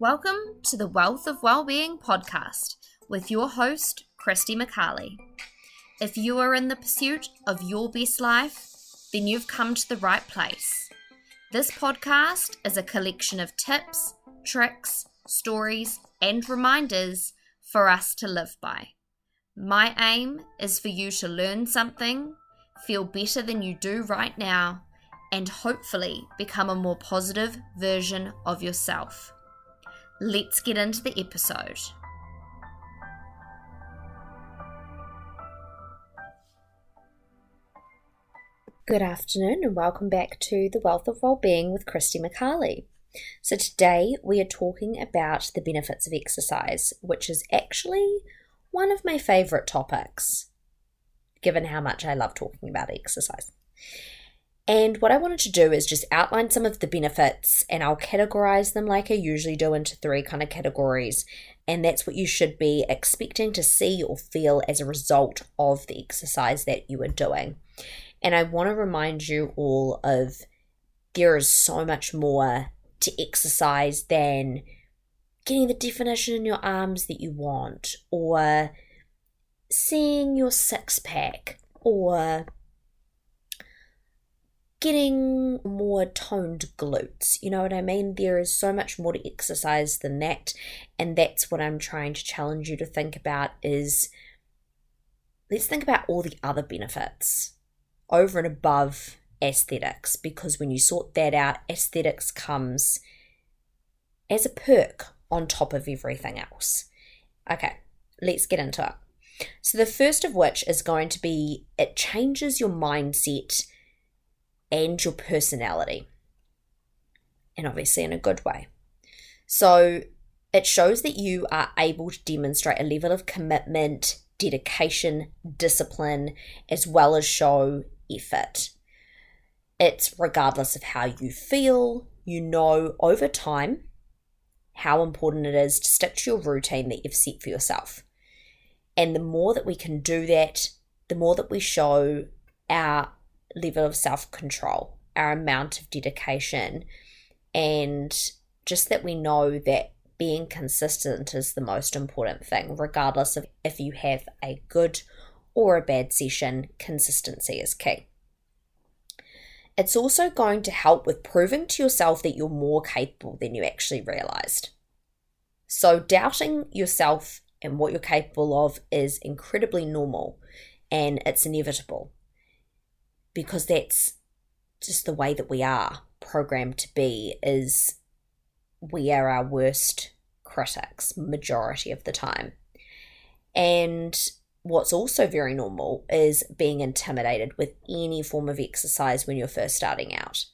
Welcome to the Wealth of Wellbeing podcast with your host, Christy McCarley. If you are in the pursuit of your best life, then you've come to the right place. This podcast is a collection of tips, tricks, stories, and reminders for us to live by. My aim is for you to learn something, feel better than you do right now, and hopefully become a more positive version of yourself. Let's get into the episode. Good afternoon, and welcome back to the Wealth of Wellbeing with Christy McCarley. So, today we are talking about the benefits of exercise, which is actually one of my favorite topics, given how much I love talking about exercise. And what I wanted to do is just outline some of the benefits and I'll categorize them like I usually do into three kind of categories. And that's what you should be expecting to see or feel as a result of the exercise that you are doing. And I want to remind you all of there is so much more to exercise than getting the definition in your arms that you want, or seeing your six pack, or getting more toned glutes. You know what I mean? There is so much more to exercise than that. And that's what I'm trying to challenge you to think about is let's think about all the other benefits over and above aesthetics because when you sort that out, aesthetics comes as a perk on top of everything else. Okay, let's get into it. So, the first of which is going to be it changes your mindset and your personality. And obviously, in a good way. So, it shows that you are able to demonstrate a level of commitment, dedication, discipline, as well as show effort. It's regardless of how you feel, you know over time how important it is to stick to your routine that you've set for yourself. And the more that we can do that, the more that we show our level of self control, our amount of dedication, and just that we know that being consistent is the most important thing, regardless of if you have a good or a bad session, consistency is key. It's also going to help with proving to yourself that you're more capable than you actually realized. So, doubting yourself and what you're capable of is incredibly normal and it's inevitable because that's just the way that we are programmed to be is we are our worst critics majority of the time. And what's also very normal is being intimidated with any form of exercise when you're first starting out.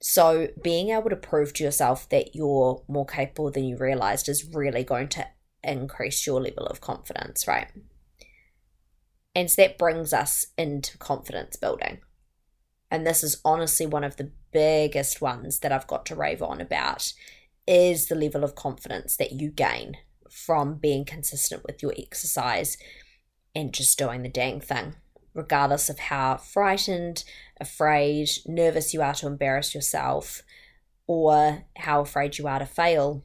So being able to prove to yourself that you're more capable than you realized is really going to increase your level of confidence right and so that brings us into confidence building. And this is honestly one of the biggest ones that I've got to rave on about is the level of confidence that you gain from being consistent with your exercise and just doing the dang thing, regardless of how frightened, afraid, nervous you are to embarrass yourself, or how afraid you are to fail.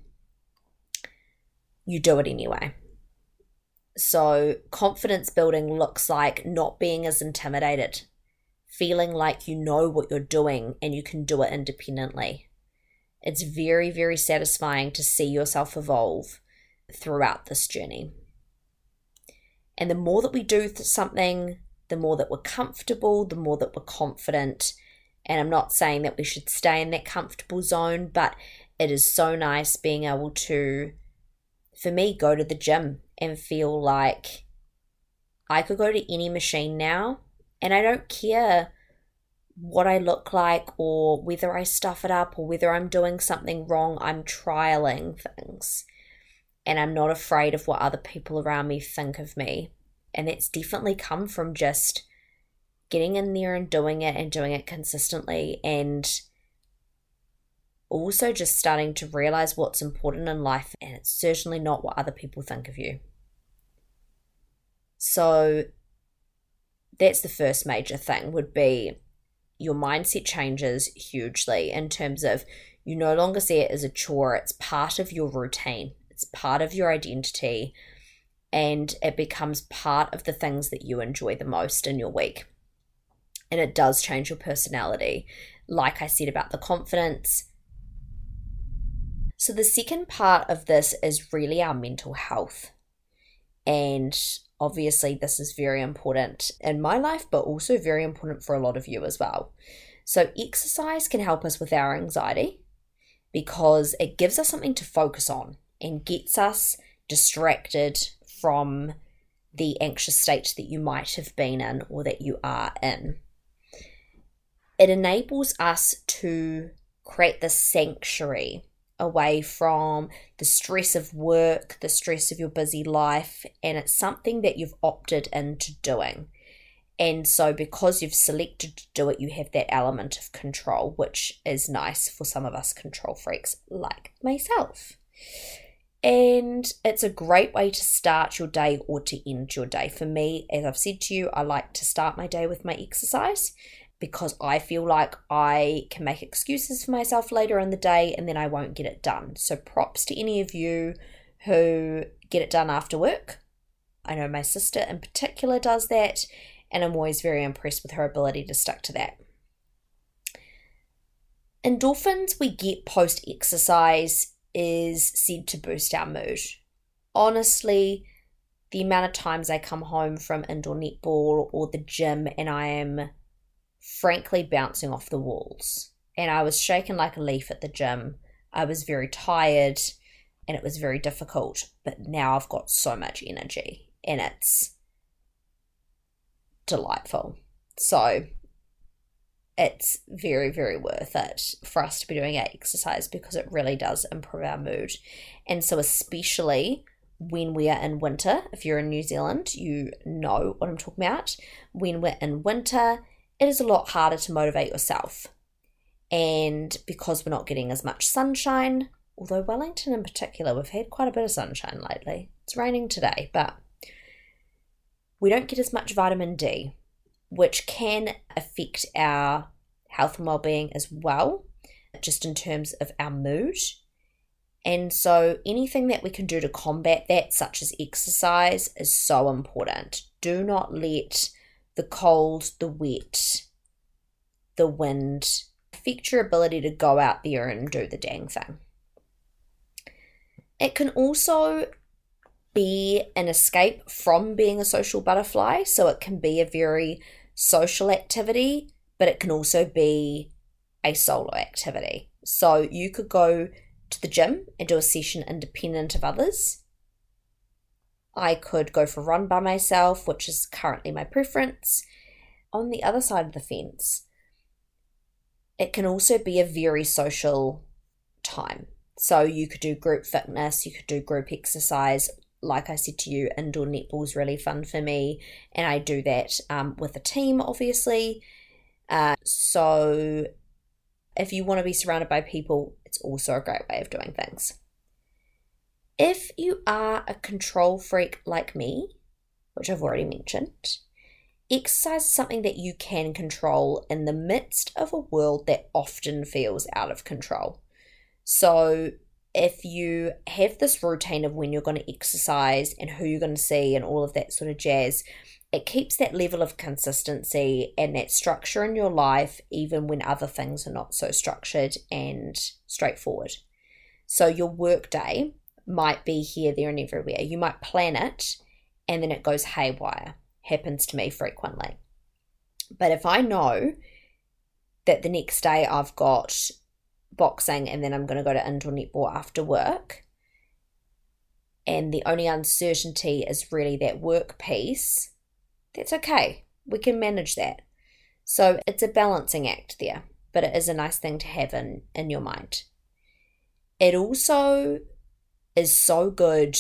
You do it anyway. So, confidence building looks like not being as intimidated, feeling like you know what you're doing and you can do it independently. It's very, very satisfying to see yourself evolve throughout this journey. And the more that we do something, the more that we're comfortable, the more that we're confident. And I'm not saying that we should stay in that comfortable zone, but it is so nice being able to, for me, go to the gym and feel like I could go to any machine now and I don't care what I look like or whether I stuff it up or whether I'm doing something wrong. I'm trialing things and I'm not afraid of what other people around me think of me. And it's definitely come from just getting in there and doing it and doing it consistently and also just starting to realize what's important in life, and it's certainly not what other people think of you. So, that's the first major thing would be your mindset changes hugely in terms of You no longer see it as a chore, it's part of your routine, it's part of your identity, and it becomes part of the things that you enjoy the most in your week. And it does change your personality. Like I said about the confidence. So, the second part of this is really our mental health. And obviously, this is very important in my life, but also very important for a lot of you as well. So, exercise can help us with our anxiety because it gives us something to focus on and gets us distracted from the anxious state that you might have been in or that you are in. It enables us to create this sanctuary away from the stress of work, the stress of your busy life, and it's something that you've opted into doing. And so, because you've selected to do it, you have that element of control, which is nice for some of us control freaks like myself. And it's a great way to start your day or to end your day. For me, as I've said to you, I like to start my day with my exercise because I feel like I can make excuses for myself later in the day and then I won't get it done. So, props to any of you who get it done after work. I know my sister in particular does that, and I'm always very impressed with her ability to stick to that. Endorphins we get post exercise is said to boost our mood. Honestly, the amount of times I come home from indoor netball or the gym and I am frankly bouncing off the walls. And I was shaken like a leaf at the gym. I was very tired and it was very difficult. But now I've got so much energy and it's delightful. So it's very, very worth it for us to be doing our exercise because it really does improve our mood. And so, especially when we are in winter, if you're in New Zealand, you know what I'm talking about. When we're in winter, it is a lot harder to motivate yourself. And because we're not getting as much sunshine, although Wellington in particular, we've had quite a bit of sunshine lately. It's raining today, but we don't get as much vitamin D, which can affect our health and well-being as well, just in terms of our mood. And so anything that we can do to combat that, such as exercise, is so important. Do not let the cold, the wet, the wind affect your ability to go out there and do the dang thing. It can also be an escape from being a social butterfly, so it can be a very social activity, but it can also be a solo activity. So you could go to the gym and do a session independent of others I could go for a run by myself, which is currently my preference. On the other side of the fence, it can also be a very social time. So you could do group fitness, you could do group exercise. Like I said to you, indoor netball is really fun for me, and I do that um, with a team, obviously. Uh, so if you want to be surrounded by people, it's also a great way of doing things. You are a control freak like me, which I've already mentioned, exercise is something that you can control in the midst of a world that often feels out of control. So, if you have this routine of when you're going to exercise and who you're going to see and all of that sort of jazz, it keeps that level of consistency and that structure in your life, even when other things are not so structured and straightforward. So, your work day might be here, there, and everywhere. You might plan it and then it goes haywire. Happens to me frequently. But if I know that the next day I've got boxing and then I'm going to go to indoor netball after work, and the only uncertainty is really that work piece, that's okay. We can manage that. So it's a balancing act there, but it is a nice thing to have in, in your mind. It also is so good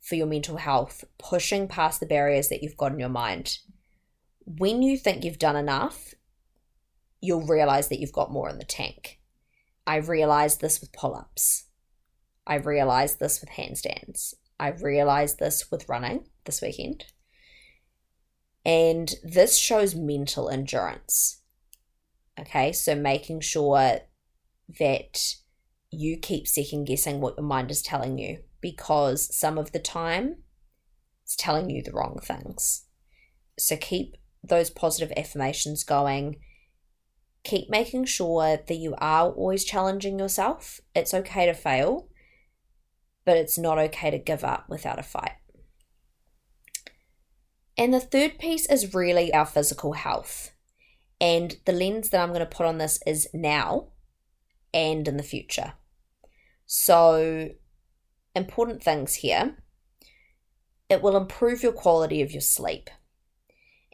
for your mental health, pushing past the barriers that you've got in your mind. When you think you've done enough, you'll realize that you've got more in the tank. I realized this with pull ups. I realized this with handstands. I realized this with running this weekend. And this shows mental endurance. Okay, so making sure that you keep second guessing what your mind is telling you because some of the time it's telling you the wrong things. So keep those positive affirmations going. Keep making sure that you are always challenging yourself. It's okay to fail, but it's not okay to give up without a fight. And the third piece is really our physical health. And the lens that I'm going to put on this is now and in the future. So, important things here. It will improve your quality of your sleep.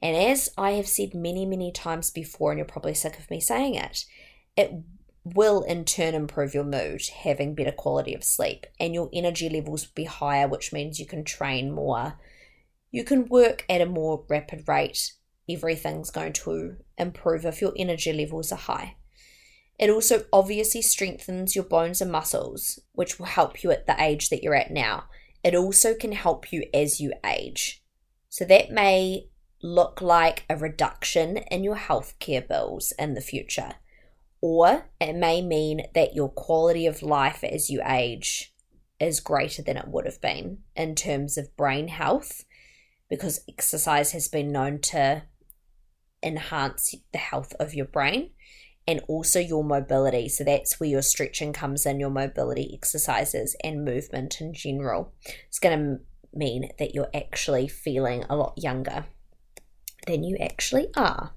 And as I have said many, many times before, and you're probably sick of me saying it, it will in turn improve your mood, having better quality of sleep, and your energy levels will be higher, which means you can train more. You can work at a more rapid rate. Everything's going to improve if your energy levels are high. It also obviously strengthens your bones and muscles, which will help you at the age that you're at now. It also can help you as you age. So that may look like a reduction in your healthcare bills in the future. Or it may mean that your quality of life as you age is greater than it would have been in terms of brain health, because exercise has been known to enhance the health of your brain and also your mobility. So that's where your stretching comes in, your mobility exercises and movement in general. It's going to mean that you're actually feeling a lot younger than you actually are.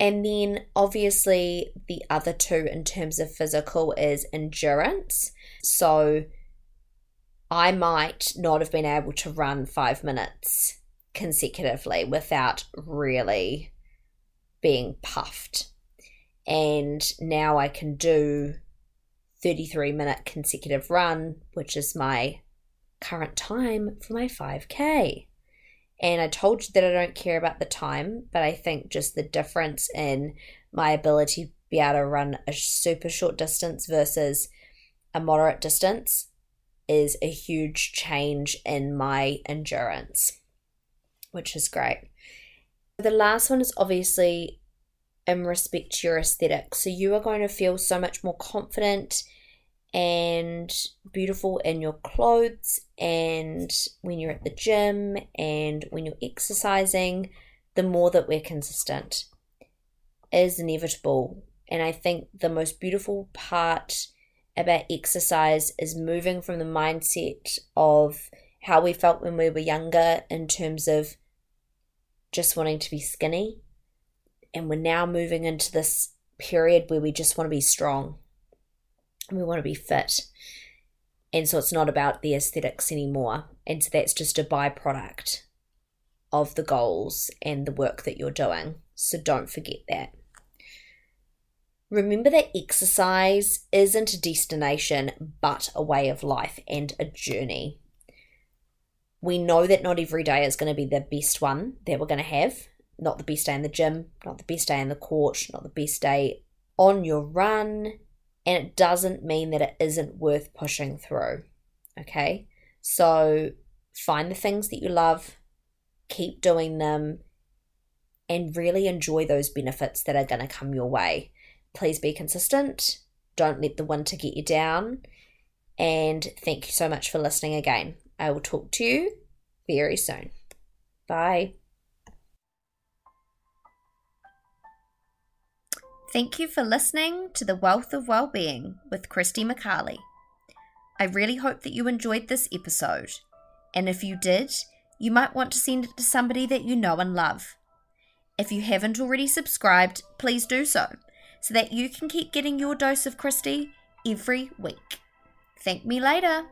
And then obviously the other two in terms of physical is endurance. So I might not have been able to run five minutes consecutively without really being puffed. And now I can do 33 minute consecutive run, which is my current time for my 5K. And I told you that I don't care about the time, but I think just the difference in my ability to be able to run a super short distance versus a moderate distance is a huge change in my endurance, which is great. The last one is obviously in respect your aesthetic. So you are going to feel so much more confident and beautiful in your clothes and when you're at the gym and when you're exercising, the more that we're consistent is inevitable. And I think the most beautiful part about exercise is moving from the mindset of how we felt when we were younger in terms of just wanting to be skinny. And we're now moving into this period where we just want to be strong we want to be fit. And so it's not about the aesthetics anymore. And so that's just a byproduct of the goals and the work that you're doing. So don't forget that. Remember that exercise isn't a destination, but a way of life and a journey. We know that not every day is going to be the best one that we're going to have. Not the best day in the gym, not the best day in the court, not the best day on your run, and it doesn't mean that it isn't worth pushing through. Okay, so find the things that you love, keep doing them, and really enjoy those benefits that are going to come your way. Please be consistent. Don't let the winter get you down. And thank you so much for listening again. I will talk to you very soon. Bye. Thank you for listening to The Wealth of Wellbeing with Christy McCarley. I really hope that you enjoyed this episode, and if you did, you might want to send it to somebody that you know and love. If you haven't already subscribed, please do so, so that you can keep getting your dose of Christy every week. Thank me later.